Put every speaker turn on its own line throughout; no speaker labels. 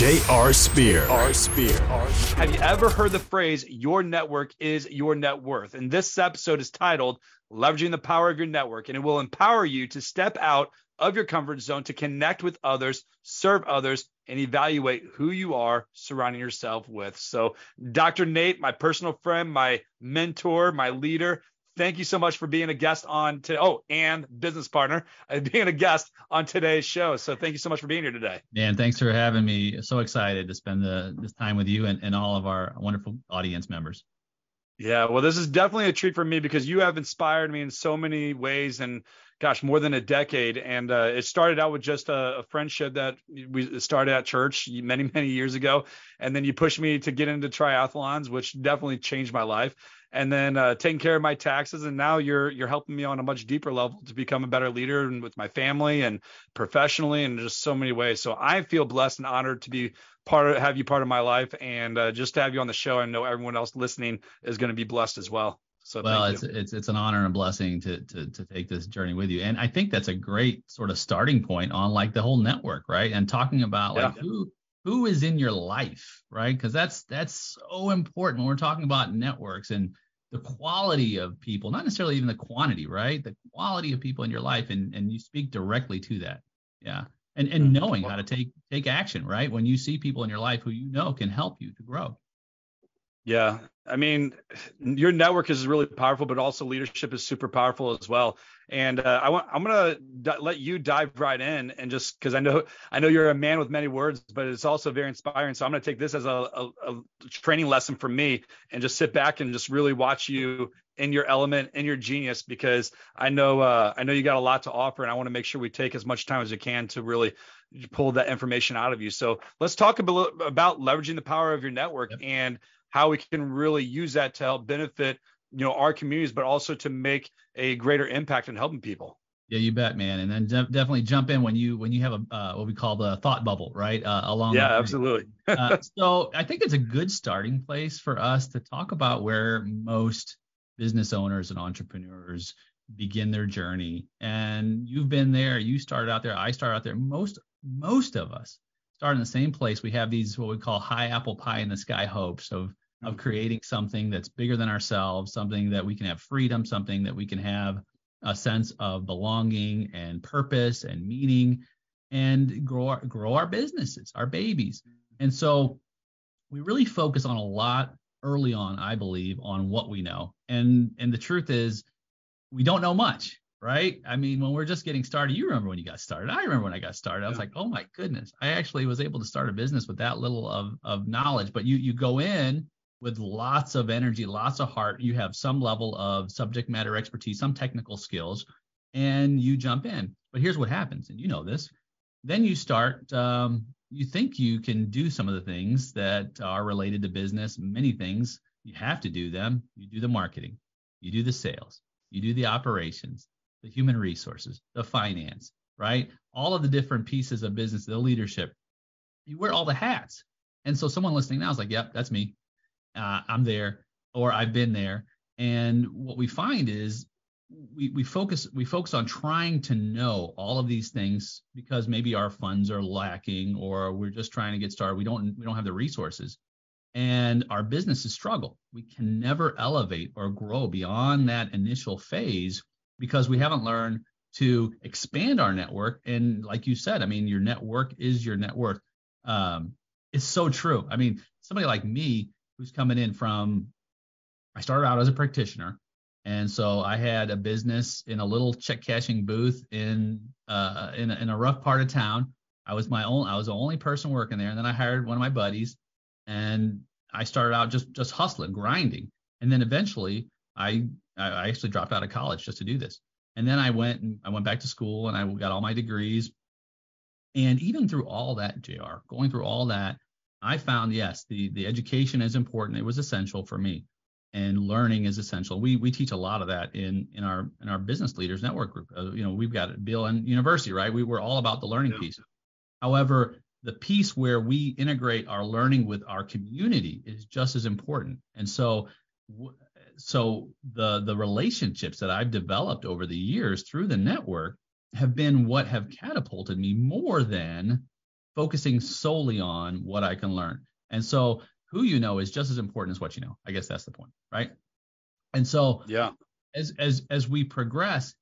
J.R. Spear. R. Spear.
Have you ever heard the phrase, your network is your net worth? And this episode is titled Leveraging the Power of Your Network, and it will empower you to step out of your comfort zone to connect with others, serve others, and evaluate who you are surrounding yourself with. So, Dr. Nate, my personal friend, my mentor, my leader, thank you so much for being a guest on today. Oh, and business partner, uh, being a guest on today's show. So thank you so much for being here today.
Man, thanks for having me. So excited to spend the, this time with you and, and all of our wonderful audience members.
Yeah, well, this is definitely a treat for me because you have inspired me in so many ways and gosh, more than a decade. And uh, it started out with just a, a, friendship that we started at church many, many years ago. And then you pushed me to get into triathlons, which definitely changed my life and then uh, taking care of my taxes. And now you're you're helping me on a much deeper level to become a better leader and with my family and professionally and just so many ways. So I feel blessed and honored to be part of have you part of my life and uh, just to have you on the show. I know everyone else listening is going to be blessed as well. So
well, it's it's it's an honor and a blessing to to to take this journey with you. And I think that's a great sort of starting point on like the whole network, right? And talking about like yeah. who who is in your life, right? Because that's that's so important when we're talking about networks and the quality of people, not necessarily even the quantity, right? The quality of people in your life, and and you speak directly to that, yeah. And and mm-hmm. knowing how to take take action, right? When you see people in your life who you know can help you to grow.
Yeah, I mean, your network is really powerful, but also leadership is super powerful as well. And uh, I want I'm gonna d- let you dive right in and just because I know I know you're a man with many words, but it's also very inspiring. So I'm gonna take this as a, a, a training lesson for me and just sit back and just really watch you in your element, in your genius, because I know uh, I know you got a lot to offer, and I want to make sure we take as much time as we can to really pull that information out of you. So let's talk a bit about leveraging the power of your network yep. and how we can really use that to help benefit you know our communities but also to make a greater impact in helping people.
Yeah you bet man. And then de- definitely jump in when you when you have a uh, what we call the thought bubble right uh, along
yeah absolutely.
Uh, so i think it's a good starting place for us to talk about where most business owners and entrepreneurs begin their journey. And you've been there you started out there i started out there. Most most of us start in the same place we have these what we call high apple pie in the sky hopes of hmm. of creating something that's bigger than ourselves, something that we can have freedom, something that we can have a sense of belonging and purpose and meaning and grow our, grow our businesses, our babies. And so we really focus on a lot early on, I believe, on what we know. And and the truth is we don't know much, right? I mean, when we're just getting started, you remember when you got started. I remember when I got started. I was yeah. like, oh my goodness, I actually was able to start a business with that little of of knowledge. But you you go in with lots of energy, lots of heart. You have some level of subject matter expertise, some technical skills, and you jump in. But here's what happens, and you know this. Then you start, um, you think you can do some of the things that are related to business, many things. You have to do them. You do the marketing, you do the sales, you do the operations, the human resources, the finance, right? All of the different pieces of business, the leadership. You wear all the hats. And so someone listening now is like, yep, that's me uh, I'm there or I've been there. And what we find is we, we focus we focus on trying to know all of these things because maybe our funds are lacking or we're just trying to get started. We don't we don't have the resources. And our businesses struggle. We can never elevate or grow beyond that initial phase because we haven't learned to expand our network. And like you said, I mean, your network is your net worth. Um, it's so true. I mean, somebody like me, who's coming in from I started out as a practitioner. And so I had a business in a little check cashing booth in uh, in, a, in a rough part of town. I was my own I was the only person working there. And then I hired one of my buddies and I started out just just hustling, grinding. And then eventually I I actually dropped out of college just to do this. And then I went and I went back to school and I got all my degrees. And even through all that, JR, going through all that, I found yes, the the education is important. It was essential for me, and learning is essential. We we teach a lot of that in in our in our business leaders network group. Uh, you know, we've got BLN University, right? We were all about the learning yeah. piece. However, the piece where we integrate our learning with our community is just as important. And so so the the relationships that I've developed over the years through the network have been what have catapulted me more than focusing solely on what I can learn. And so who you know is just as important as what you know. I guess that's the point, right? And so
yeah,
as as as we progress,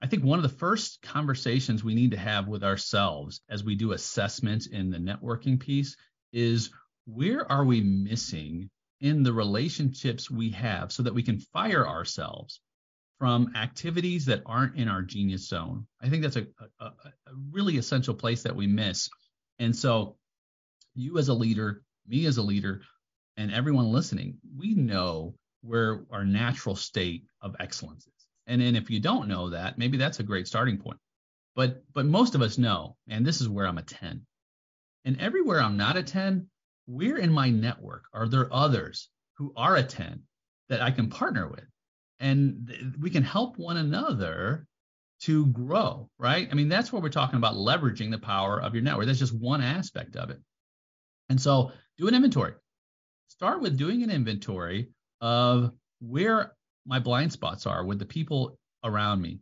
I think one of the first conversations we need to have with ourselves as we do assessments in the networking piece is where are we missing in the relationships we have so that we can fire ourselves from activities that aren't in our genius zone. I think that's a, a, a really essential place that we miss. And so, you as a leader, me as a leader, and everyone listening, we know where our natural state of excellence is. And then if you don't know that, maybe that's a great starting point. But but most of us know, and this is where I'm a 10. And everywhere I'm not a 10, where in my network are there others who are a 10 that I can partner with? And we can help one another to grow, right? I mean, that's what we're talking about leveraging the power of your network. That's just one aspect of it. And so do an inventory. Start with doing an inventory of where my blind spots are with the people around me.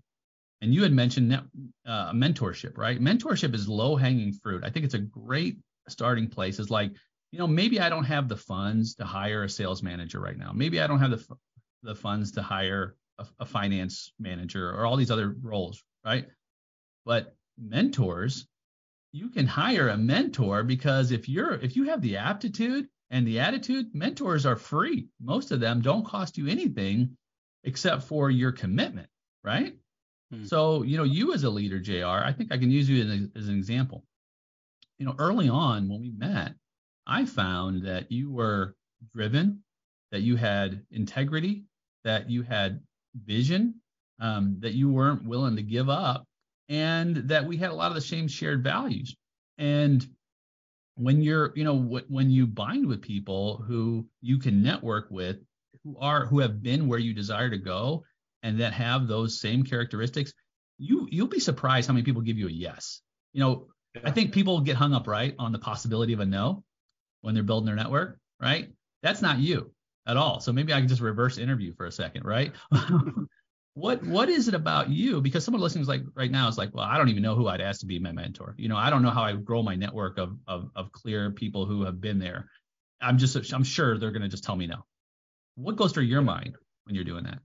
And you had mentioned net, uh, mentorship, right? Mentorship is low hanging fruit. I think it's a great starting place. Is like, you know, maybe I don't have the funds to hire a sales manager right now. Maybe I don't have the the funds to hire a, a finance manager or all these other roles, right? But mentors, you can hire a mentor because if you're if you have the aptitude and the attitude, mentors are free. Most of them don't cost you anything except for your commitment, right? Hmm. So, you know, you as a leader, JR, I think I can use you as, as an example. You know, early on when we met, I found that you were driven, that you had integrity, that you had vision, um, that you weren't willing to give up, and that we had a lot of the same shared values. And when you're, you know, when you bind with people who you can network with, who are who have been where you desire to go, and that have those same characteristics, you you'll be surprised how many people give you a yes. You know. I think people get hung up right on the possibility of a no when they're building their network, right? That's not you at all. So maybe I can just reverse interview for a second, right? what what is it about you? Because someone listening is like right now is like, well, I don't even know who I'd ask to be my mentor. You know, I don't know how I grow my network of of, of clear people who have been there. I'm just I'm sure they're gonna just tell me no. What goes through your mind when you're doing that?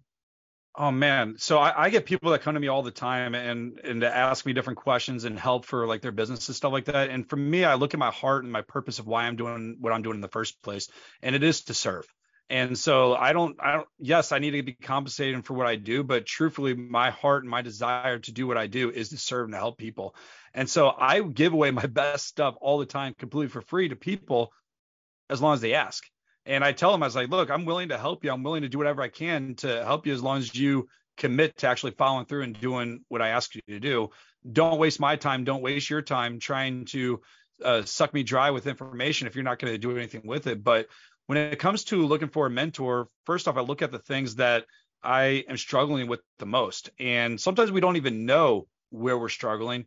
Oh man, so I, I, get people that come to me all the time and and to ask me different questions and help for like their business and stuff like that. And for me, I look at my heart and my purpose of why I'm doing what I'm doing in the first place, and it is to serve. And so I don't, I don't, yes, I need to be compensated for what I do, but truthfully, my heart and my desire to do what I do is to serve and to help people. And so I give away my best stuff all the time completely for free to people as long as they ask. And I tell them, I was like, look, I'm willing to help you. I'm willing to do whatever I can to help you as long as you commit to actually following through and doing what I ask you to do. Don't waste my time. Don't waste your time trying to uh, suck me dry with information if you're not going to do anything with it. But when it comes to looking for a mentor, first off, I look at the things that I am struggling with the most. And sometimes we don't even know where we're struggling,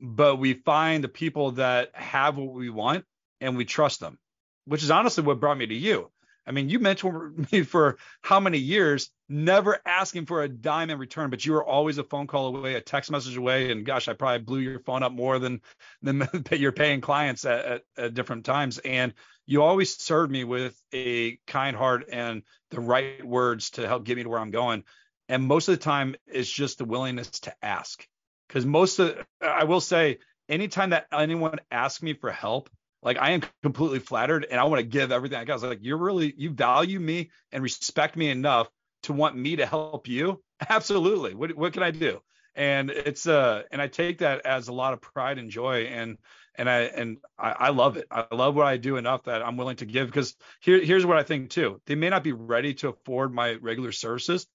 but we find the people that have what we want and we trust them, which is honestly what brought me to you. I mean, you mentored me for how many years, never asking for a dime in return, but you were always a phone call away, a text message away, and gosh, I probably blew your phone up more than than you're paying clients at, at, at different times. And you always served me with a kind heart and the right words to help get me to where I'm going. And most of the time, it's just the willingness to ask. Because most of, I will say, anytime that anyone asks me for help, like I am completely flattered and I want to give everything I got. I was like, you're really, you value me and respect me enough to want me to help you. Absolutely. What, what can I do? And it's, uh, and I take that as a lot of pride and joy. And and I and I, I, love it. I love what I do enough that I'm willing to give because here here's what I think too. They may not be ready to afford my regular services,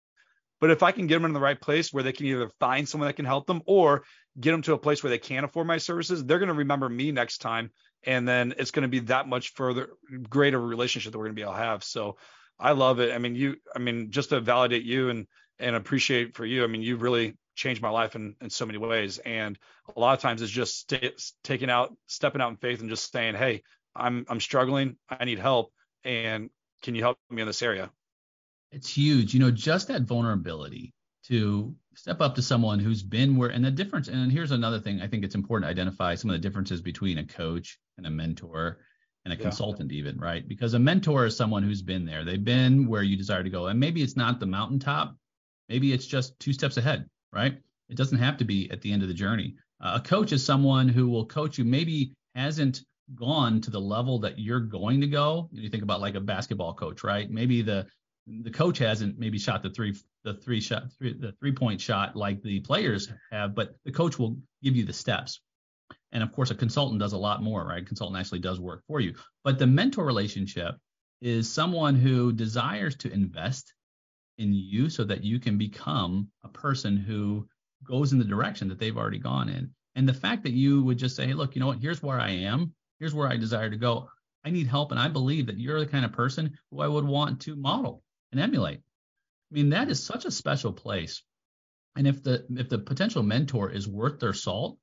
but if I can get them in the right place where they can either find someone that can help them or get them to a place where they can afford my services, they're going to remember me next time and then it's going to be that much further greater relationship that we're going to be able to have. So I love it. I mean, you, I mean, just to validate you and and appreciate for you. I mean, you really changed my life in in so many ways, and a lot of times it's just stay, taking out, stepping out in faith, and just saying, hey, I'm I'm struggling, I need help, and can you help me in this area?
It's huge. You know, just that vulnerability to step up to someone who's been where and the difference and here's another thing i think it's important to identify some of the differences between a coach and a mentor and a yeah. consultant even right? Because a mentor is someone who's been there. They've been where you desire to go. And maybe it's not the mountaintop. Maybe it's just two steps ahead right? It doesn't have to be at the end of the journey. Uh, a coach is someone who will coach you. Maybe hasn't gone to the level that you're going to go. You think about like a basketball coach right? Maybe the the coach hasn't maybe shot the three the three shot three, the three point shot like the players have, but the coach will give you the steps. And of course, a consultant does a lot more, right? A consultant actually does work for you. But the mentor relationship is someone who desires to invest in you so that you can become a person who goes in the direction that they've already gone in. And the fact that you would just say, hey, look, you know what? Here's where I am. Here's where I desire to go. I need help. And I believe that you're the kind of person who I would want to model and emulate. I mean, that is such a special place. And if the if the potential mentor is worth their salt,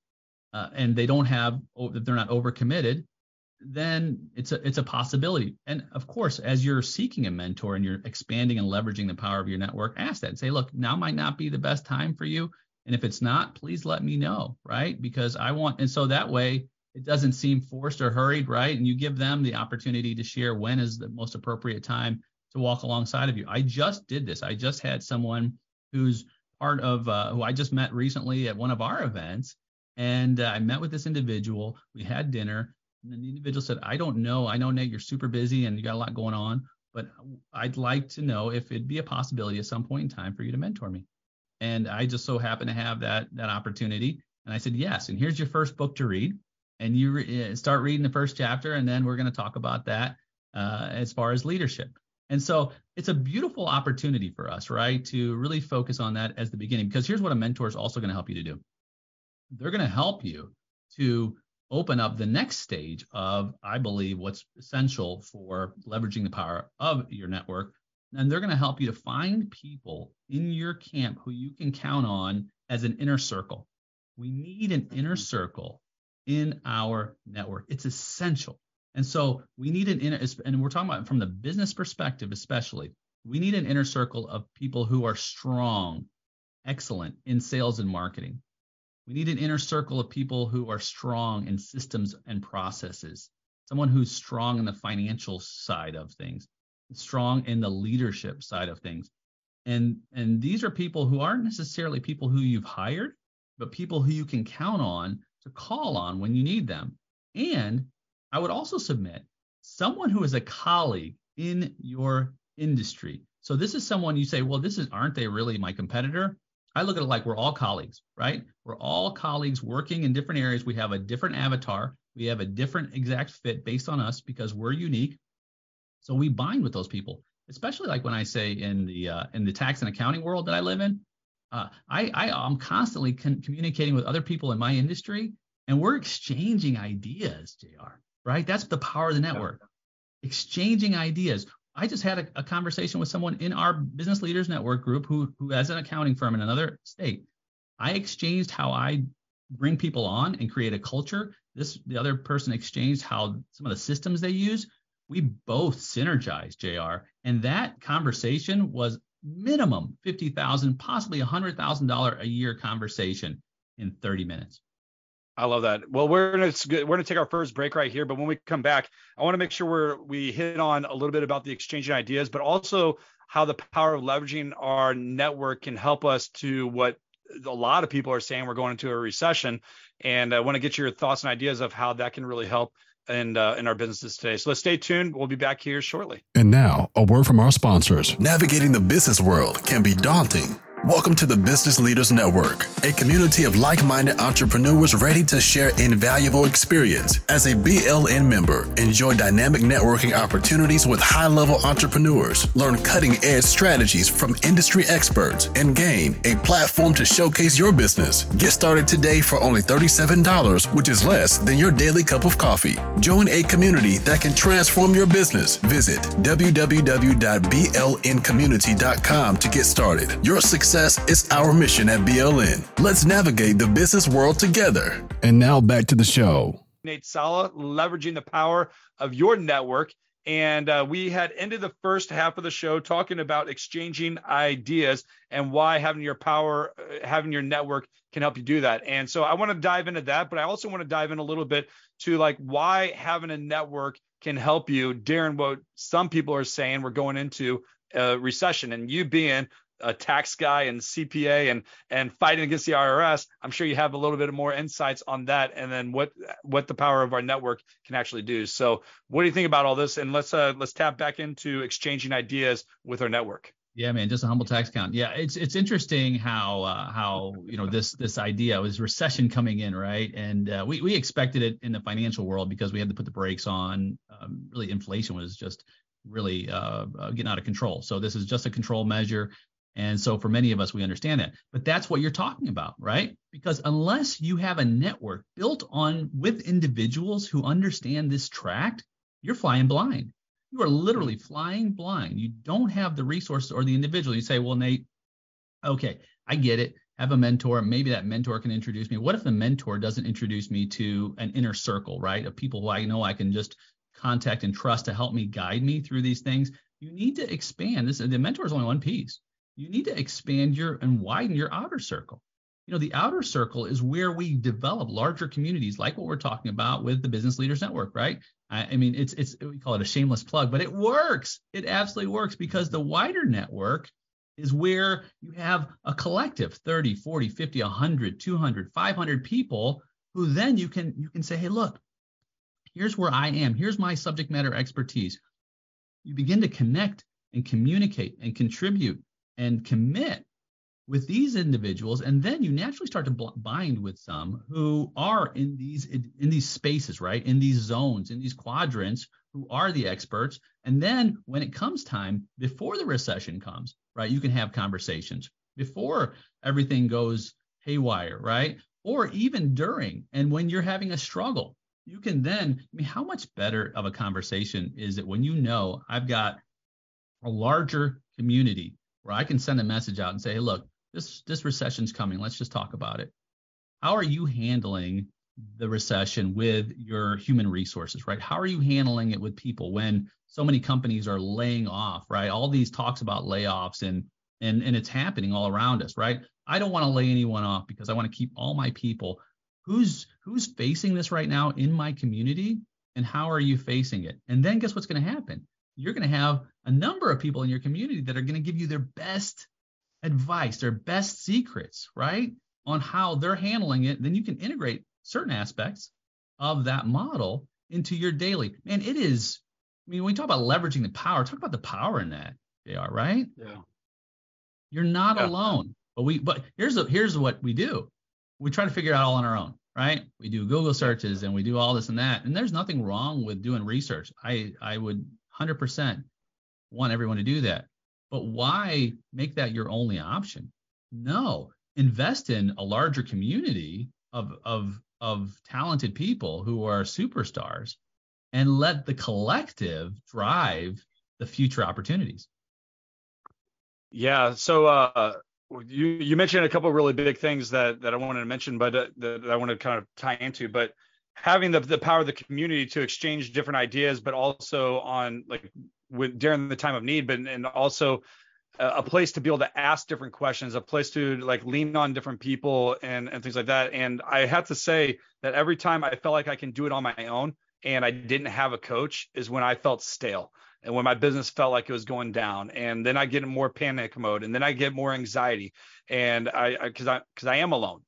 uh, and they don't have if they're not overcommitted, then it's a it's a possibility. And of course, as you're seeking a mentor and you're expanding and leveraging the power of your network, ask that and say, look, now might not be the best time for you. And if it's not, please let me know, right? Because I want, and so that way it doesn't seem forced or hurried, right? And you give them the opportunity to share when is the most appropriate time to walk alongside of you. I just did this. I just had someone who's part of uh, who I just met recently at one of our events, and uh, I met with this individual. We had dinner, and the individual said, "I don't know. I know Nate, you're super busy and you got a lot going on, but I'd like to know if it'd be a possibility at some point in time for you to mentor me." And I just so happened to have that that opportunity, and I said, "Yes." And here's your first book to read, and you re- uh, start reading the first chapter, and then we're going to talk about that uh, as far as leadership. And so it's a beautiful opportunity for us, right, to really focus on that as the beginning. Because here's what a mentor is also going to help you to do they're going to help you to open up the next stage of, I believe, what's essential for leveraging the power of your network. And they're going to help you to find people in your camp who you can count on as an inner circle. We need an inner mm-hmm. circle in our network. It's essential. And so we need an inner, and we're talking about from the business perspective, especially, we need an inner circle of people who are strong, excellent in sales and marketing. We need an inner circle of people who are strong in systems and processes, someone who's strong in the financial side of things, strong in the leadership side of things. And, and these are people who aren't necessarily people who you've hired, but people who you can count on to call on when you need them. And I would also submit someone who is a colleague in your industry. So this is someone you say, well, this is aren't they really my competitor? I look at it like we're all colleagues, right? We're all colleagues working in different areas. We have a different avatar. We have a different exact fit based on us because we're unique. So we bind with those people, especially like when I say in the uh, in the tax and accounting world that I live in. Uh, I, I am constantly con- communicating with other people in my industry, and we're exchanging ideas, Jr right? That's the power of the network. Exchanging ideas. I just had a, a, conversation with someone in our business leaders network group who who has an accounting firm in another state. I exchanged how I bring people on and create a culture. This the other person exchanged how some of the systems they use. We both synergized, JR. And that conversation was minimum 50,000, possibly $100,000 a year conversation in 30 minutes.
I love that. Well, we're gonna we're gonna take our first break right here, but when we come back, I want to make sure we're we hit on a little bit about the exchanging ideas, but also how the power of leveraging our network can help us to what a lot of people are saying we're going into a recession, and I want to get your thoughts and ideas of how that can really help in uh, in our businesses today. So let's stay tuned. We'll be back here shortly.
And now, a word from our sponsors. Navigating the business world can be daunting Welcome to the Business Leaders Network, a community of like minded entrepreneurs ready to share invaluable experience. As a BLN member, enjoy dynamic networking opportunities with high level entrepreneurs, learn cutting edge strategies from industry experts, and gain a platform to showcase your business. Get started today for only $37, which is less than your daily cup of coffee. Join a community that can transform your business. Visit www.blncommunity.com to get started. Your success success is our mission at BLN. Let's navigate the business world together. And now back to the show.
Nate Salah, leveraging the power of your network. And uh, we had ended the first half of the show talking about exchanging ideas and why having your power, uh, having your network can help you do that. And so I want to dive into that, but I also want to dive in a little bit to like why having a network can help you during what some people are saying we're going into a recession. And you being a tax guy and CPA and and fighting against the IRS, I'm sure you have a little bit more insights on that and then what what the power of our network can actually do. So, what do you think about all this? And let's uh, let's tap back into exchanging ideas with our network.
Yeah, man, just a humble tax count. Yeah, it's it's interesting how uh, how you know this this idea was recession coming in, right? And uh, we we expected it in the financial world because we had to put the brakes on. Um, really, inflation was just really uh, uh, getting out of control. So this is just a control measure. And so for many of us, we understand that. But that's what you're talking about, right? Because unless you have a network built on with individuals who understand this tract, you're flying blind. You are literally flying blind. You don't have the resources or the individual. You say, well, Nate, okay, I get it. Have a mentor. Maybe that mentor can introduce me. What if the mentor doesn't introduce me to an inner circle, right? Of people who I know I can just contact and trust to help me guide me through these things. You need to expand. This the mentor is only one piece you need to expand your and widen your outer circle. You know, the outer circle is where we develop larger communities, like what we're talking about with the Business Leaders Network, right? I, I mean, it's it's we call it a shameless plug, but it works. It absolutely works because the wider network is where you have a collective 30 40 50 100 200 500 people who then you can you can say hey look here's where i am here's my subject matter expertise you begin to connect and communicate and contribute and commit with these individuals and then you naturally start to bind with some who are in these in these spaces right? In these zones in these quadrants who are the experts. And then when it comes time before the recession comes right you can have conversations. Before everything goes haywire right? Or even during and when you're having a struggle you can then i mean how much better of a conversation is it when you know i've got a larger community where I can send a message out and say, hey, look, this this recession's coming. Let's just talk about it. How are you handling the recession with your human resources, right? How are you handling it with people when so many companies are laying off, right? All these talks about layoffs and and and it's happening all around us, right? I don't want to lay anyone off because I want to keep all my people. Who's who's facing this right now in my community and how are you facing it? And then guess what's going to happen? You're going to have a number of people in your community that are going to give you their best advice, their best secrets, right? On how they're handling it. Then you can integrate certain aspects of that model into your daily. Man, it is, I mean, when we talk about leveraging the power, talk about the power in that, JR, right?
Yeah.
You're not yeah. alone. But we but here's a, here's what we do. We try to figure it out all on our own, right? We do Google searches and we do all this and that. And there's nothing wrong with doing research. I I would 100% want everyone to do that. But why make that your only option? No, invest in a larger community of, of, of talented people who are superstars and let the collective drive the future opportunities.
Yeah. So, uh, you you mentioned a couple really big things that that I wanted to mention, but uh, that I want to kind of tie into. But having the, the power of the community to exchange different ideas, but also on like with during the time of need, but and also a, a place to be able to ask different questions, a place to like lean on different people and and things like that. And I have to say that every time I felt like I can do it on my own and I didn't have a coach is when I felt stale and when my business felt like it was going down and then I get in more panic mode and then I get more anxiety and I because I because I, I am alone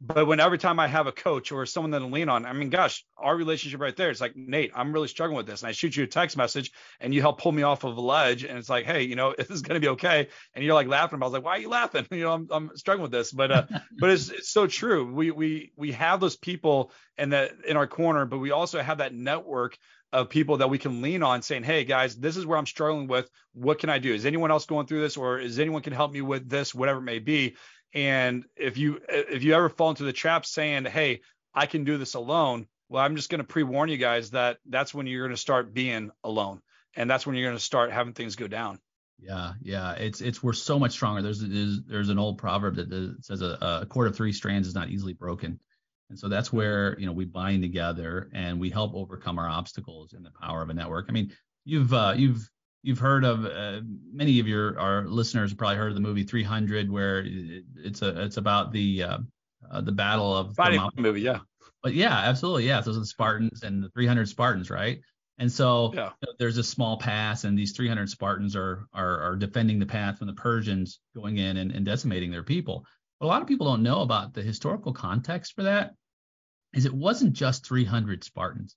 But when every time I have a coach or someone that I lean on, I mean, gosh, our relationship right there, it's like, Nate, I'm really struggling with this. And I shoot you a text message and you help pull me off of a ledge. And it's like, hey, you know, this is going to be okay. And you're like laughing. I was like, why are you laughing? You know, I'm, I'm struggling with this. But, uh, but it's, it's so true. We, we, we have those people in that in our corner, but we also have that network of people that we can lean on saying, Hey guys, this is where I'm struggling with. What can I do? Is anyone else going through this or is anyone can help me with this, whatever it may be? And if you if you ever fall into the trap saying, "Hey, I can do this alone," well, I'm just going to pre-warn you guys that that's when you're going to start being alone, and that's when you're going to start having things go down.
Yeah, yeah, it's it's we're so much stronger. There's there's, there's an old proverb that says a, a cord of three strands is not easily broken, and so that's where you know we bind together and we help overcome our obstacles in the power of a network. I mean, you've uh, you've you've heard of uh, many of your our listeners probably heard of the movie 300 where it's a it's about the uh, uh, the battle of
fighting movie yeah.
But yeah absolutely yeah. Those are the spartans and the 300 spartans right? And so yeah. you know, there's a small pass and these 300 spartans are, are are defending the path from the persians going in and, and decimating their people. But a lot of people don't know about the historical context for that is it wasn't just 300 spartans.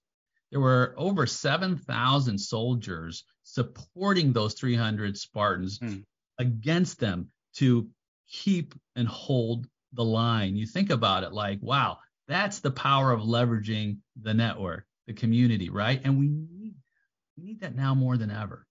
There were over 7,000 soldiers supporting those 300 Spartans mm. against them to keep and hold the line. You think about it like, wow, that's the power of leveraging the network, the community, right? And we need we need that now more than ever.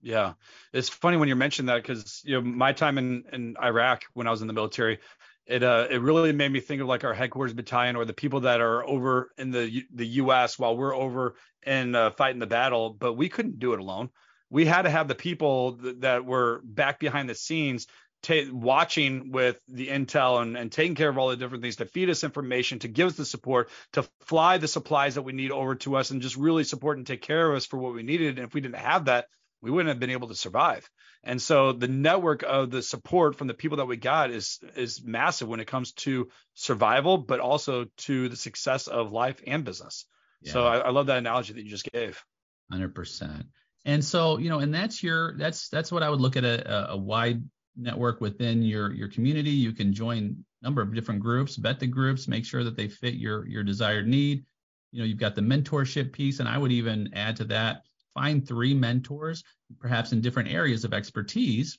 Yeah, it's funny when you mention that because you know my time in in Iraq when I was in the military, it uh it really made me think of like our headquarters battalion or the people that are over in the the U.S. while we're over and uh, fighting the battle, but we couldn't do it alone. We had to have the people th- that were back behind the scenes t- watching with the intel and, and taking care of all the different things to feed us information, to give us the support, to fly the supplies that we need over to us, and just really support and take care of us for what we needed. And if we didn't have that, we wouldn't have been able to survive. And so the network of the support from the people that we got is is massive when it comes to survival, but also to the success of life and business. Yeah. So I, I, love that analogy that you just gave.
Hundred percent. And so you know, and that's your that's that's what I would look at a, a wide network within your your community. You can join a number of different groups, vet the groups, make sure that they fit your your desired need. You know, you've got the mentorship piece, and I would even add to that find three mentors, perhaps in different areas of expertise,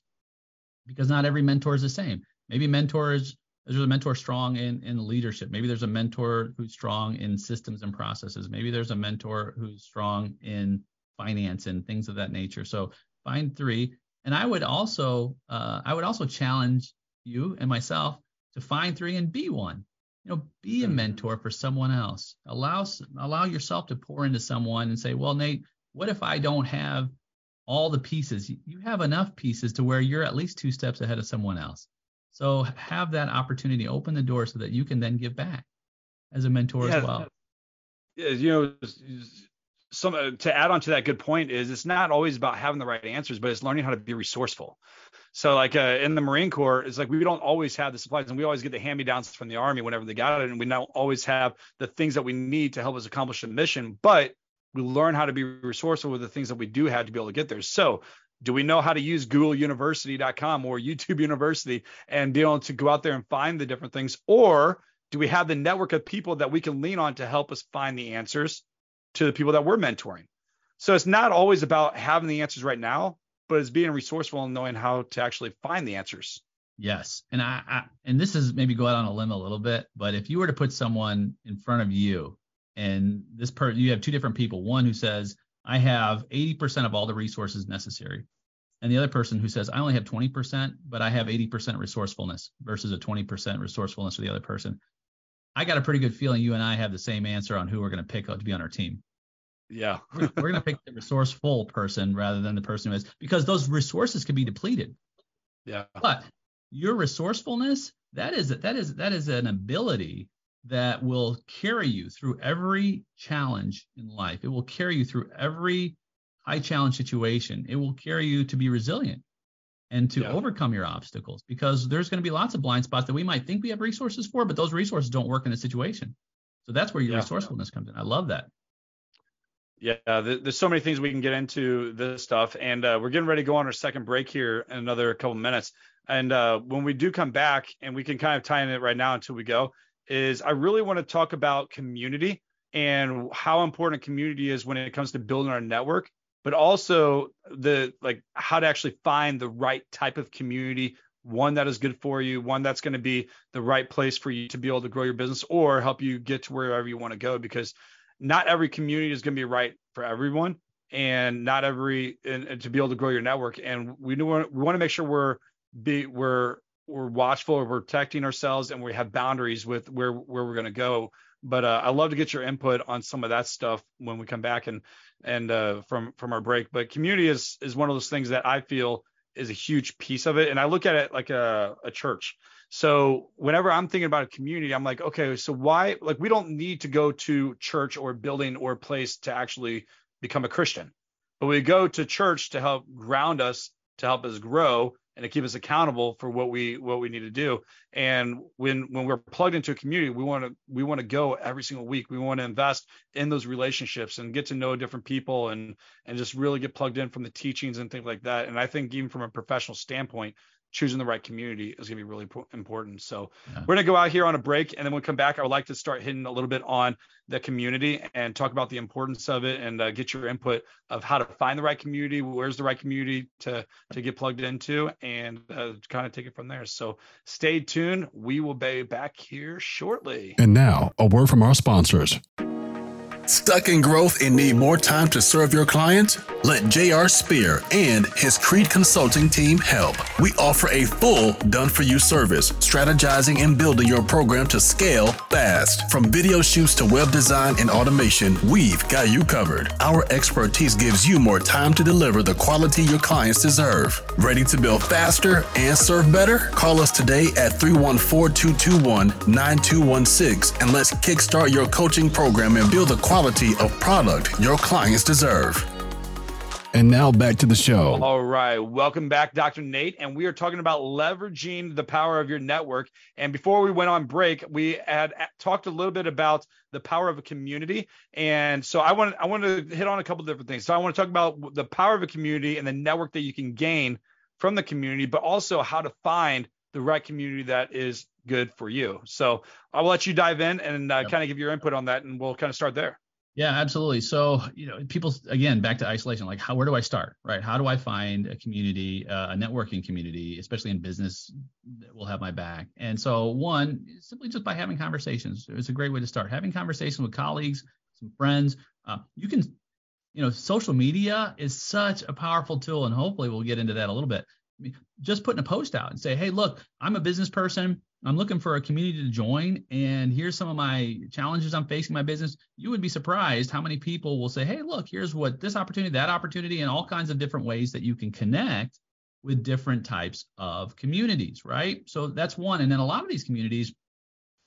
because not every mentor is the same. Maybe mentors there's a mentor strong in in leadership. Maybe there's a mentor who's strong in systems and processes. Maybe there's a mentor who's strong in finance and things of that nature. So find three. And I would also uh, I would also challenge you and myself to find three and be one. You know, be a mm-hmm. mentor for someone else. Allow allow yourself to pour into someone and say, well, Nate, what if I don't have all the pieces? You have enough pieces to where you're at least two steps ahead of someone else. So have that opportunity, open the door so that you can then give back as a mentor yeah, as well.
Yeah, you know, some uh, to add on to that good point is it's not always about having the right answers, but it's learning how to be resourceful. So like uh, in the Marine Corps, it's like we don't always have the supplies, and we always get the hand-me-downs from the Army whenever they got it, and we don't always have the things that we need to help us accomplish a mission. But we learn how to be resourceful with the things that we do have to be able to get there. So do we know how to use googleuniversity.com or youtube university and be able to go out there and find the different things? Or do we have the network of people that we can lean on to help us find the answers to the people that we're mentoring? So it's not always about having the answers right now but it's being resourceful and knowing how to actually find the answers.
Yes. And I, I and this is maybe go out on a limb a little bit but if you were to put someone in front of you and this person you have two different people one who says I have 80% of all the resources necessary. And the other person who says, I only have 20%, but I have 80% resourcefulness versus a 20% resourcefulness for the other person. I got a pretty good feeling you and I have the same answer on who we're going to pick to be on our team.
Yeah.
we're, we're going to pick the resourceful person rather than the person who is, because those resources can be depleted.
Yeah.
But your resourcefulness, that is that is that is an ability that will carry you through every challenge in life. It will carry you through every high challenge situation. It will carry you to be resilient and to yeah. overcome your obstacles because there's going to be lots of blind spots that we might think we have resources for, but those resources don't work in the situation. So that's where your yeah. resourcefulness comes in. I love that.
Yeah, there's so many things we can get into this stuff, and uh, we're getting ready to go on our second break here in another couple minutes. And uh, when we do come back, and we can kind of tie in it right now until we go, is I really want to talk about community and how important community is when it comes to building our network, but also the like how to actually find the right type of community, one that is good for you, one that's going to be the right place for you to be able to grow your business or help you get to wherever you want to go because not every community is going to be right for everyone and not every and, and, to be able to grow your network and we want we want to make sure we're be we're we're watchful we're protecting ourselves and we have boundaries with where where we're going to go. But uh, i love to get your input on some of that stuff when we come back and and uh, from from our break. But community is is one of those things that i feel is a huge piece of it. And i look at it like a, a church. So whenever I'm thinking about a community, I'm like, okay, so why like we don't need to go to church or building or place to actually become a Christian. But we go to church to help ground us, to help us grow and to keep us accountable for what we what we need to do. And when when we're plugged into a community, we want to we want to go every single week. We want to invest in those relationships and get to know different people and and just really get plugged in from the teachings and things like that. And I think even from a professional standpoint, choosing the right community is going to be really important. So yeah. we're going to go out here on a break, and then when we come back, I would like to start hitting a little bit on the community and talk about the importance of it and uh, get your input of how to find the right community, where's the right community to to get plugged into, and uh, kind of take it from there. So stay tuned. We will be back here shortly.
And now a word from our sponsors. Stuck in growth and need more time to serve your clients? Let JR Spear and his Creed Consulting team help. We offer a full done for you service, strategizing and building your program to scale fast. From video shoots to web design and automation, we've got you covered. Our expertise gives you more time to deliver the quality your clients deserve. Ready to build faster and serve better? Call us today at 314 221 9216 and let's kickstart your coaching program and build the quality of product your clients deserve. And now back to the show.
All right. Welcome back, Dr. Nate. And we are talking about leveraging the power of your network. And before we went on break, we had talked a little bit about the power of a community. And so I want I want to hit on a couple different things. So I want to talk about the power of a community and the network that you can gain from the community, but also how to find the right community that is good for you. So I'll let you dive in and uh, yep. kind of give your input on that, and we'll kind of start there.
Yeah, absolutely. So, you know, people again back to isolation. Like, how where do I start? Right? How do I find a community, uh, a networking community, especially in business that will have my back? And so, one simply just by having conversations. It's a great way to start. Having conversations with colleagues, some friends. Uh, you can, you know, social media is such a powerful tool, and hopefully we'll get into that a little bit. I mean, just putting a post out and say, hey, look, I'm a business person. I'm looking for a community to join, and here's some of my challenges I'm facing in my business. You would be surprised how many people will say, Hey, look, here's what this opportunity, that opportunity, and all kinds of different ways that you can connect with different types of communities, right? So that's one. And then a lot of these communities,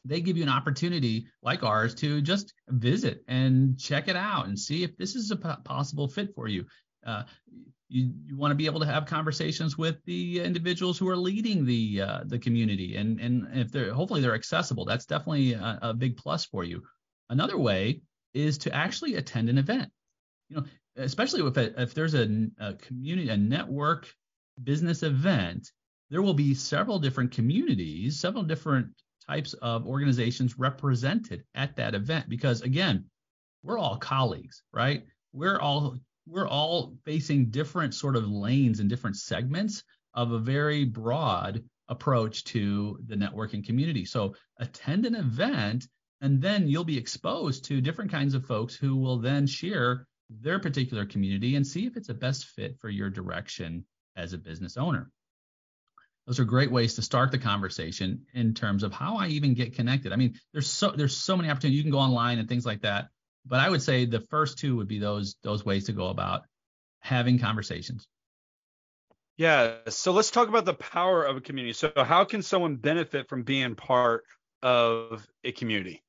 they give you an opportunity like ours to just visit and check it out and see if this is a possible fit for you. Uh, you, you want to be able to have conversations with the individuals who are leading the uh, the community. And and if they're hopefully they're accessible that's definitely a, a, big plus for you. Another way is to actually attend an event. You know especially if if there's a, a community a network business event there will be several different communities several different types of organizations represented at that event. Because again we're all colleagues right? We're all we're all facing different sort of lanes and different segments of a very broad approach to the networking community. So attend an event and then you'll be exposed to different kinds of folks who will then share their particular community and see if it's a best fit for your direction as a business owner. Those are great ways to start the conversation in terms of how I even get connected. I mean, there's so there's so many opportunities. You can go online and things like that but I would say the first two would be those those ways to go about having conversations.
Yeah. So let's talk about the power of a community. So how can someone benefit from being part of a community?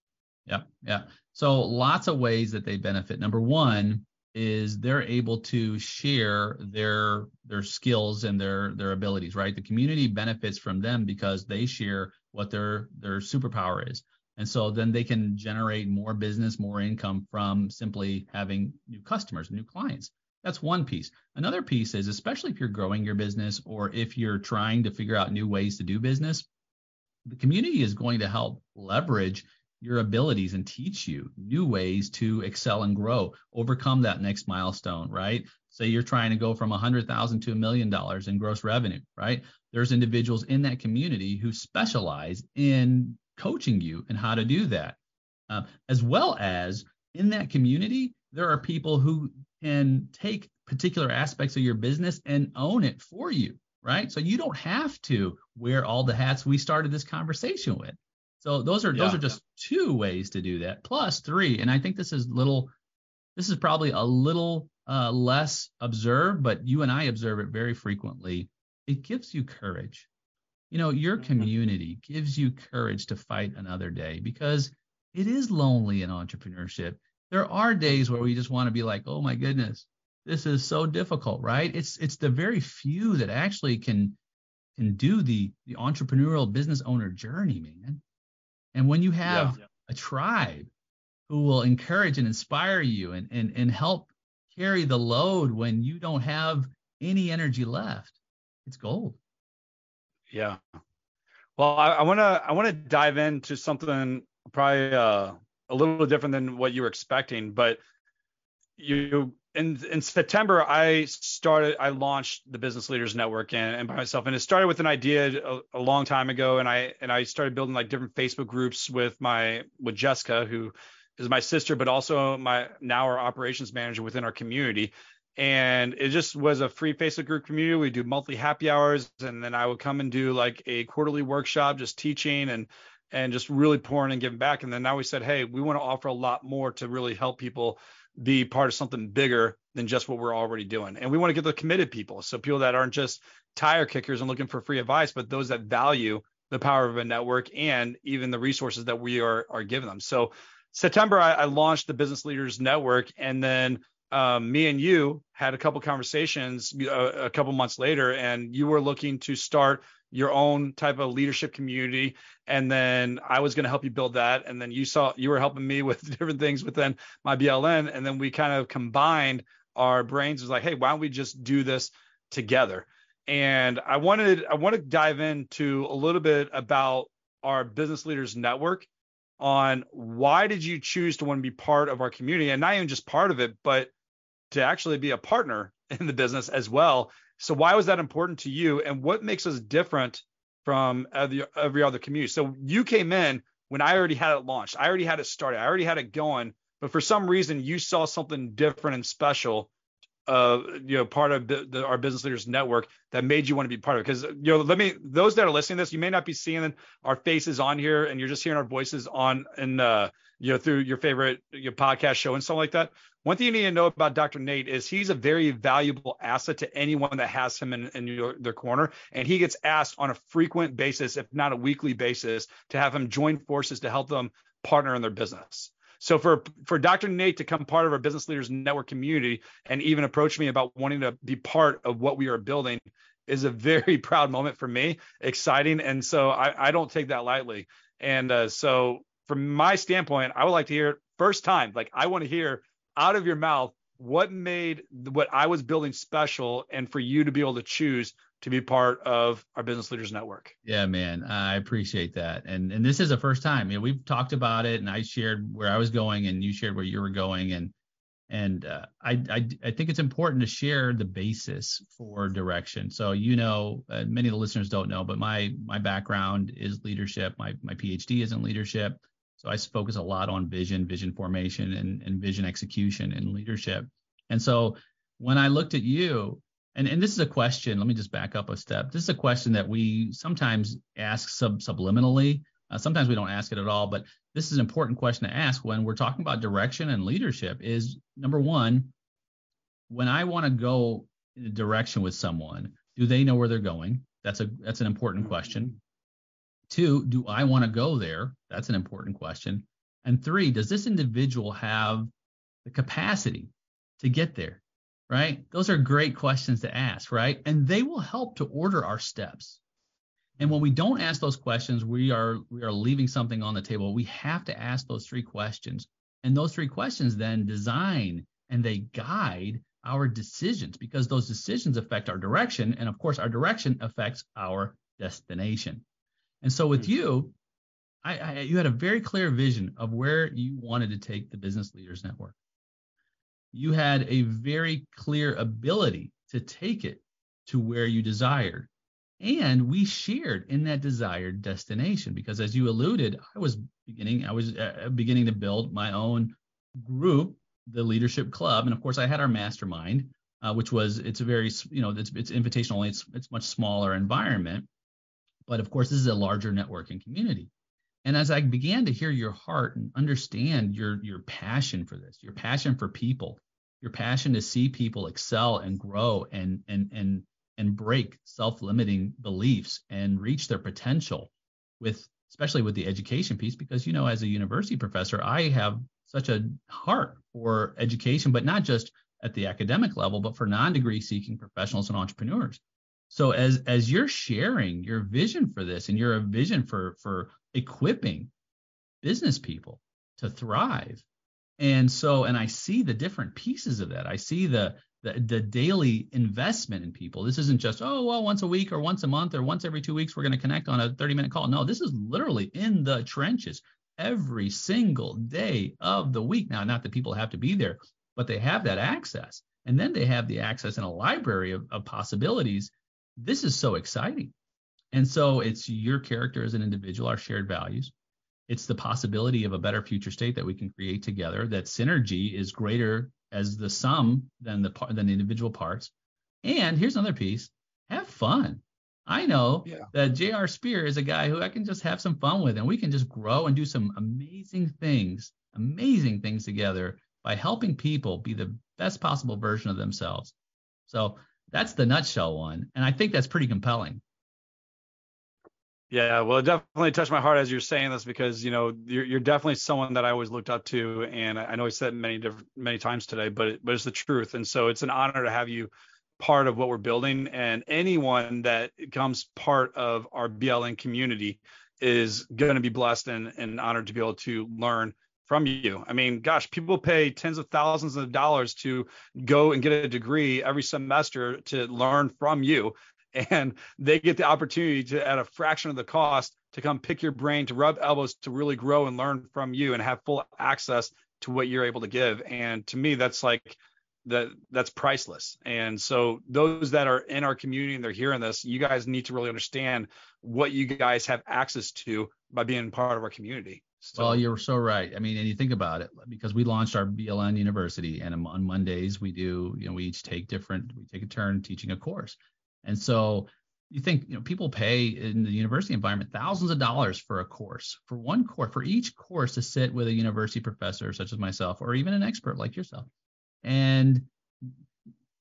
Yeah. Yeah. So lots of ways that they benefit. Number one is they're able to share their their skills and their their abilities, right? The community benefits from them because they share what their their superpower is. And so then they can generate more business, more income from simply having new customers, new clients. That's one piece. Another piece is, especially if you're growing your business or if you're trying to figure out new ways to do business, the community is going to help leverage your abilities and teach you new ways to excel and grow, overcome that next milestone, right? Say you're trying to go from a hundred thousand to a million dollars in gross revenue, right? There's individuals in that community who specialize in coaching you and how to do that. Uh, as well as in that community, there are people who can take particular aspects of your business and own it for you, right? So you don't have to wear all the hats we started this conversation with. So those are yeah, those are just two ways to do that. Plus three, and I think this is little. This is probably a little uh, less observed, but you and I observe it very frequently. It gives you courage. You know, your mm-hmm. community gives you courage to fight another day because it is lonely in entrepreneurship. There are days where we just want to be like, oh my goodness, this is so difficult, right? It's it's the very few that actually can can do the the entrepreneurial business owner journey, man. And when you have yeah. a tribe who will encourage and inspire you and, and, and help carry the load when you don't have any energy left, it's gold.
Yeah. Well, I want to I want to dive into something probably uh, a little different than what you were expecting, but you in in September I started I launched the Business Leaders Network and, and by myself and it started with an idea a, a, long time ago and I and I started building like different Facebook groups with my with Jessica who is my sister but also my now our operations manager within our community and it just was a free Facebook group community we do monthly happy hours and then I would come and do like a quarterly workshop just teaching and and just really pouring and giving back and then now we said hey we want to offer a lot more to really help people be part of something bigger than just what we're already doing. And we want to get the committed people. So people that aren't just tire kickers and looking for free advice, but those that value the power of a network and even the resources that we are are giving them. So September, I, I launched the Business Leaders Network, and then um, me and you had a couple conversations a, uh, a couple months later, and you were looking to start your own type of leadership community. And then i was going to help you build that. And then you saw you were helping me with different things within my bln and then we kind of combined our brains. Was like hey why don't we just do this together? And i wanted i want to dive into a little bit about our business leaders network on why did you choose to want to be part of our community? And not even just part of it but to actually be a partner in the business as well so why was that important to you, and what makes us different from every, every other community? So you came in when I already had it launched. I already had it started. I already had it going. But for some reason, you saw something different and special, uh, you know, part of the, our business leaders network that made you want to be part of it. Because you know, let me those that are listening to this, you may not be seeing our faces on here, and you're just hearing our voices on and uh, you know through your favorite your podcast show and stuff like that. One thing you need to know about Dr. Nate is he's a very valuable asset to anyone that has him in, in your, their corner. And he gets asked on a frequent basis, if not a weekly basis, to have him join forces to help them partner in their business. So for for Dr. Nate to come part of our business leaders network community and even approach me about wanting to be part of what we are building is a very proud moment for me, exciting, and so I, I don't take that lightly. And uh, so from my standpoint, I would like to hear first time, like I want to hear out of your mouth what made what I was building special and for you to be able to choose to be part of our business leaders network.
Yeah, man, I appreciate that. And and this is the first time. You know, we've talked about it and I shared where I was going and you shared where you were going and and uh, I, I I think it's important to share the basis for direction. So you know, uh, many of the listeners don't know, but my my background is leadership. My my PhD is in leadership. So I focus a lot on vision, vision formation, and, and vision execution and leadership. And so when I looked at you, and, and this is a question, let me just back up a step. This is a question that we sometimes ask sub, subliminally. Uh, sometimes we don't ask it at all, but this is an important question to ask when we're talking about direction and leadership is number one, when I want to go in a direction with someone, do they know where they're going? That's a that's an important question. Two, do I want to go there? That's an important question. And three, does this individual have the capacity to get there? Right? Those are great questions to ask, right? And they will help to order our steps. And when we don't ask those questions, we are we are leaving something on the table. We have to ask those three questions. And those three questions then design and they guide our decisions because those decisions affect our direction. And of course, our direction affects our destination. And so with hmm. you, I, I, you had a very clear vision of where you wanted to take the Business Leaders Network. You had a very clear ability to take it to where you desired. And we shared in that desired destination because, as you alluded, I was beginning, I was uh, beginning to build my own group, the Leadership Club, and of course, I had our mastermind, uh, which was it's a very, you know, it's it's invitational, it's it's much smaller environment, but of course, this is a larger networking community. And as I began to hear your heart and understand your your passion for this, your passion for people, your passion to see people excel and grow and and and and break self-limiting beliefs and reach their potential with especially with the education piece because you know as a university professor I have such a heart for education but not just at the academic level but for non-degree seeking professionals and entrepreneurs so as as you're sharing your vision for this and your vision for for equipping business people to thrive. And so, and I see the different pieces of that. I see the, the the daily investment in people. This isn't just, oh, well, once a week or once a month or once every two weeks, we're going to connect on a 30 minute call. No, this is literally in the trenches every single day of the week. Now, not that people have to be there, but they have that access. And then they have the access in a library of, of possibilities. This is so exciting. And so it's your character as an individual, our shared values. It's the possibility of a better future state that we can create together. That synergy is greater as the sum than the than the individual parts. And here's another piece: have fun. I know yeah. that J.R. Spear is a guy who I can just have some fun with, and we can just grow and do some amazing things, amazing things together by helping people be the best possible version of themselves. So that's the nutshell one, and I think that's pretty compelling.
Yeah, well, it definitely touched my heart as you're saying this because you know you're, you're definitely someone that I always looked up to, and I know I said many different many times today, but it, but it's the truth, and so it's an honor to have you part of what we're building, and anyone that becomes part of our BLN community is going to be blessed and, and honored to be able to learn from you. I mean, gosh, people pay tens of thousands of dollars to go and get a degree every semester to learn from you. And they get the opportunity to at a fraction of the cost to come pick your brain to rub elbows to really grow and learn from you and have full access to what you're able to give. And to me that's like that that's priceless. And so those that are in our community and they're hearing this you guys need to really understand what you guys have access to by being part of our community
so, well, you're so right. I mean, and you think about it because we launched our BLN University, and on Mondays we do, you know, we each take different, we take a turn teaching a course. And so you think you know people pay in the university environment thousands of dollars for a course for one course for each course to sit with a university professor such as myself or even an expert like yourself and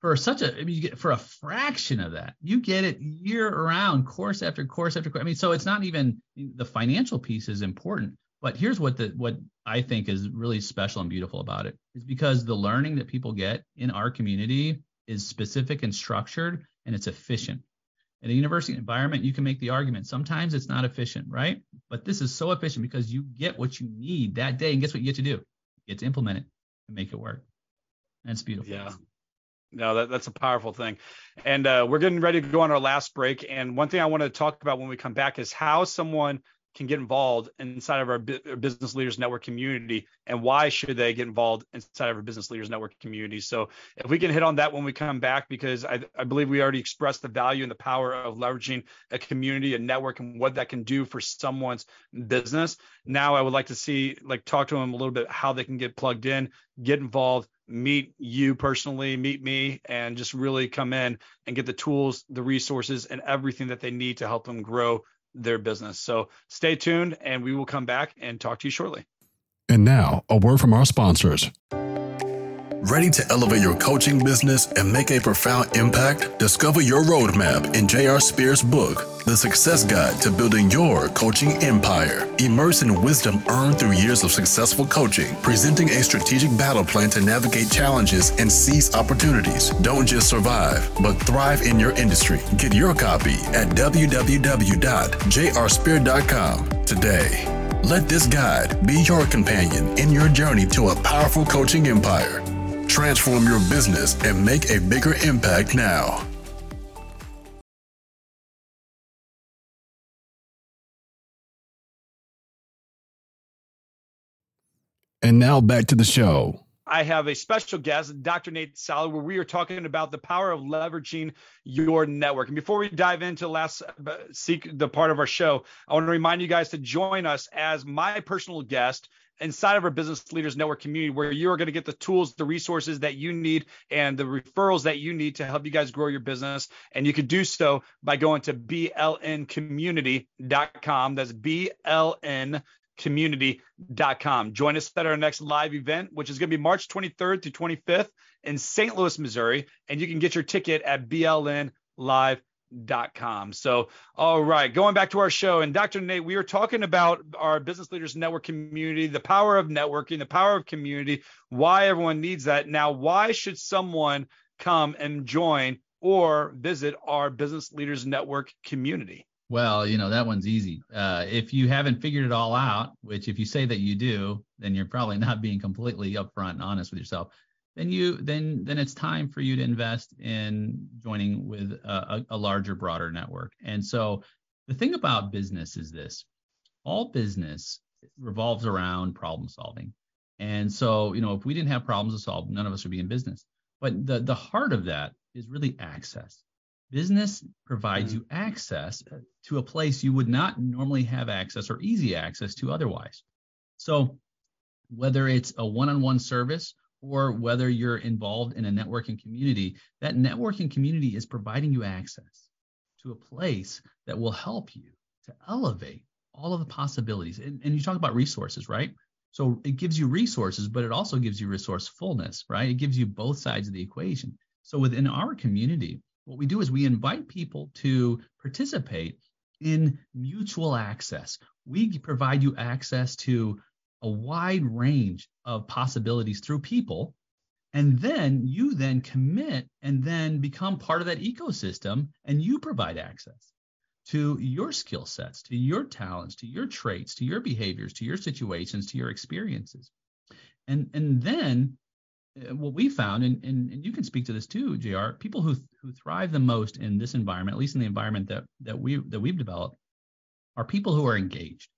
for such a I mean, you get for a fraction of that you get it year around course after course after course i mean so it's not even the financial piece is important but here's what the what i think is really special and beautiful about it is because the learning that people get in our community is specific and structured and it's efficient. In a university environment, you can make the argument. Sometimes it's not efficient, right? But this is so efficient because you get what you need that day. And guess what you get to do? You get to implement it and make it work. It's beautiful.
Yeah. No, that, that's a powerful thing. And uh, we're getting ready to go on our last break. And one thing I want to talk about when we come back is how someone can get involved inside of our business leaders network community and why should they get involved inside of our business leaders network community? So if we can hit on that when we come back because I, I, believe we already expressed the value and the power of leveraging a community a network and what that can do for someone's business. Now i would like to see like talk to them a little bit how they can get plugged in get involved meet you personally, meet me, and just really come in and get the tools, the resources, and everything that they need to help them grow their business. So stay tuned and we will come back and talk to you shortly.
And now, a word from our sponsors. Ready to elevate your coaching business and make a profound impact? Discover your roadmap in J.R. Spear's book, The Success Guide to Building Your Coaching Empire. Immerse in wisdom earned through years of successful coaching, presenting a strategic battle plan to navigate challenges and seize opportunities. Don't just survive, but thrive in your industry. Get your copy at www.jrspear.com today. Let this guide be your companion in your journey to a powerful coaching empire. Transform your business and make a bigger impact now. And now back to the show.
I have a special guest, Dr. Nate Salah, where we are talking about the power of leveraging your network. And before we dive into last uh, seek the part of our show, I want to remind you guys to join us as my personal guest inside of our business leaders network community where you are going to get the tools the resources that you need and the referrals that you need to help you guys grow your business and you can do so by going to blncommunity.com that's bln community.com. Join us at our next live event, which is going to be March 23rd to 25th in St. Louis, Missouri. And you can get your ticket at blnlive.com. So, all right, going back to our show. And Dr. Nate, we are talking about our Business Leaders Network community, the power of networking, the power of community, why everyone needs that. Now, why should someone come and join or visit our Business Leaders Network community?
Well, you know, that one's easy. Uh, if you haven't figured it all out, which if you say that you do, then you're probably not being completely upfront and honest with yourself. Then you then then it's time for you to invest in joining with a, a larger, broader network. And so the thing about business is this: all business revolves around problem solving. And so, you know, if we didn't have problems to solve, none of us would be in business. But the the heart of that is really access. Business provides mm. you access to a place you would not normally have access or easy access to otherwise. So, whether it's a one on one service or whether you're involved in a networking community, that networking community is providing you access to a place that will help you to elevate all of the possibilities. And, and you talk about resources, right? So it gives you resources, but it also gives you resourcefulness, right? It gives you both sides of the equation. So within our community, what we do is we invite people to participate in mutual access. We provide you access to a wide range of possibilities through people. And then you then commit and then become part of that ecosystem and you provide access to your skill sets, to your talents, to your traits, to your behaviors, to your situations, to your experiences. And, and then uh, what we found, and, and, and you can speak to this too, J.R. People who who thrive the most in this environment, at least in the environment that that we that we've developed, are people who are engaged,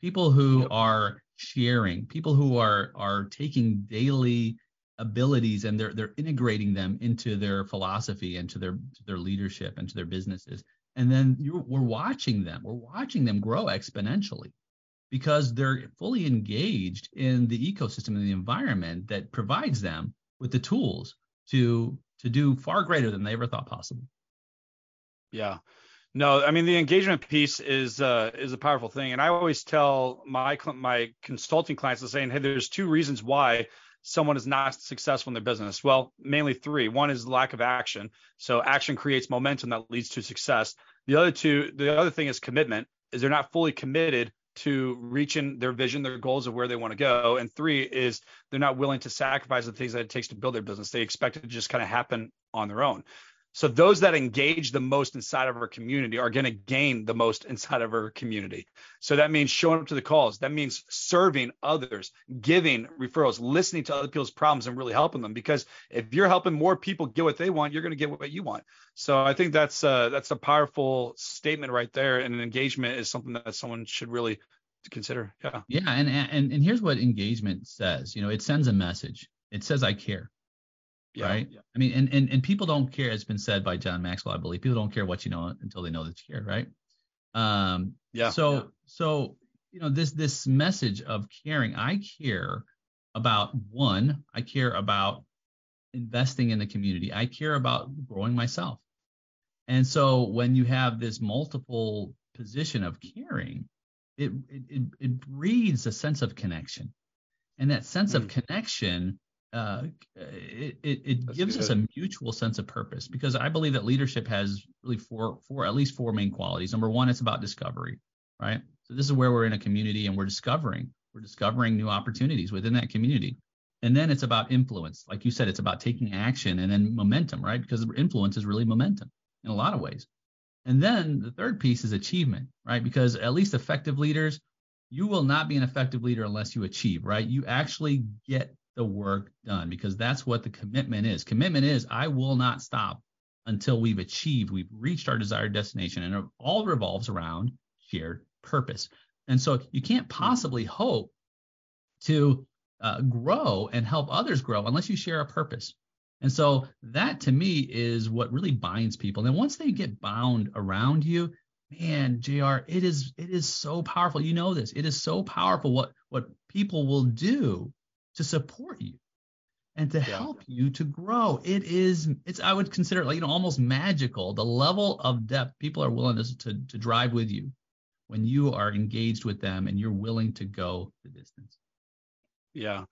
people who are sharing, people who are are taking daily abilities and they're they're integrating them into their philosophy and to their to their leadership and to their businesses. And then we're watching them, we're watching them grow exponentially because they're fully engaged in the ecosystem and the environment that provides them with the tools to to do far greater than they ever thought possible.
Yeah. No, I mean the engagement piece is uh, is a powerful thing, and I always tell my my consulting clients, saying, "Hey, there's two reasons why someone is not successful in their business. Well, mainly three. One is lack of action. So action creates momentum that leads to success. The other two, the other thing is commitment. Is they're not fully committed to reaching their vision, their goals of where they want to go. And three is they're not willing to sacrifice the things that it takes to build their business. They expect it to just kind of happen on their own. So those that engage the most inside of our community are going to gain the most inside of our community. So that means showing up to the calls. That means serving others, giving referrals, listening to other people's problems and really helping them. Because if you're helping more people get what they want, you're going to get what you want. So I think that's uh, that's a powerful statement right there. And engagement is something that someone should really consider. Yeah.
Yeah. And and and here's what engagement says. You know, it sends a message. It says I care yeah, right? Yeah. I mean, and, and and people don't care. It's been said by John Maxwell, I believe. People don't care what you know until they know that you care, right? Um, yeah. So yeah. so you know this this message of caring. I care about one. I care about investing in the community. I care about growing myself. And so when you have this multiple position of caring, it it it, breeds a sense of connection, and that sense mm. of connection uh, it, it, it gives good. us a mutual sense of purpose because I believe that leadership has really four, four, at least four main qualities. Number one, it's about discovery, right? So this is where we're in a community and we're discovering, we're discovering new opportunities within that community. And then it's about influence. Like you said, it's about taking action and then momentum, right? Because influence is really momentum in a lot of ways. And then the third piece is achievement, right? Because at least effective leaders, you will not be an effective leader unless you achieve, right? You actually get the work done because that's what the commitment is. Commitment is I will not stop until we've achieved, we've reached our desired destination. And it all revolves around shared purpose. And so you can't possibly hope to uh, grow and help others grow unless you share a purpose. And so that to me is what really binds people. And once they get bound around you, man, JR, it is it is so powerful. You know this. It is so powerful what what people will do to support you and to yeah. help you to grow. It is, it's, I would consider it like, you know, almost magical. The level of depth people are willing to, to, to drive with you when you are engaged with them and you're willing to go the distance.
Yeah.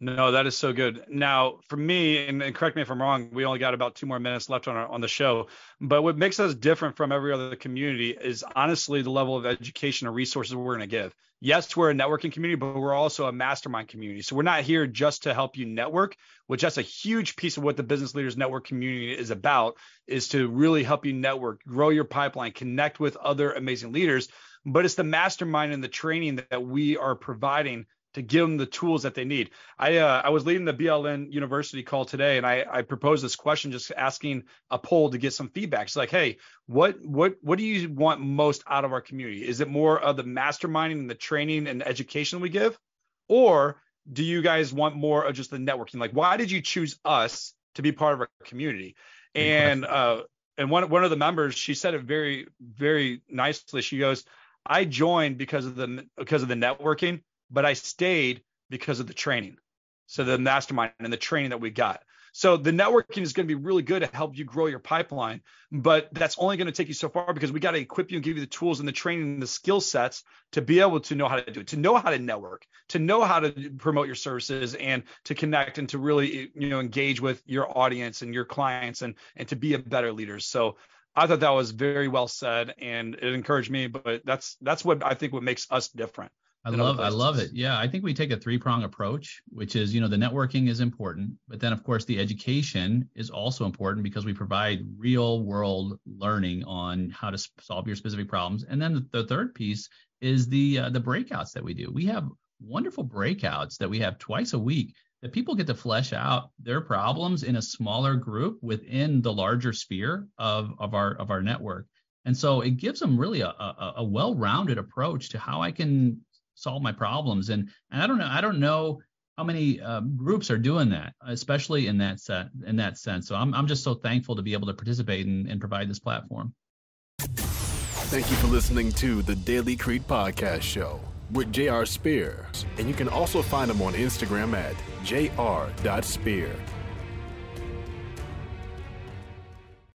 No, that is so good. Now, for me, and, and, correct me if I'm wrong, we only got about two more minutes left on our, on the show. But what makes us different from every other community is honestly the level of education and resources we're going to give. Yes, we're a networking community, but we're also a mastermind community. So we're not here just to help you network, which that's a huge piece of what the Business Leaders Network community is about, is to really help you network, grow your pipeline, connect with other amazing leaders. But it's the mastermind and the training that we are providing to give them the tools that they need. I uh, I was leading the BLN University call today, and I I proposed this question, just asking a poll to get some feedback. It's like, hey, what what what do you want most out of our community? Is it more of the masterminding and the training and education we give, or do you guys want more of just the networking? Like, why did you choose us to be part of our community? And uh, and one one of the members, she said it very very nicely. She goes, I joined because of the because of the networking but I stayed because of the training. So the mastermind and the training that we got. So the networking is going to be really good to help you grow your pipeline, but that's only going to take you so far because we got to equip you and give you the tools and the training and the skill sets to be able to know how to do it, to know how to network, to know how to promote your services and to connect and to really you know engage with your audience and your clients and and to be a better leader. So I thought that was very well said and it encouraged me, but that's that's what I think what makes us different.
I love I love it. Yeah, I think we take a three-prong approach, which is, you know, the networking is important, but then of course the education is also important because we provide real-world learning on how to solve your specific problems. And then the third piece is the uh, the breakouts that we do. We have wonderful breakouts that we have twice a week that people get to flesh out their problems in a smaller group within the larger sphere of of our of our network. And so it gives them really a, a, a well-rounded approach to how I can solve my problems. And, and I don't know, I don't know how many um, groups are doing that, especially in that set, in that sense. So I'm, I'm just so thankful to be able to participate and, and provide this platform.
Thank you for listening to the Daily Creed Podcast Show with J.R. Spear. And you can also find him on Instagram at jr.spear.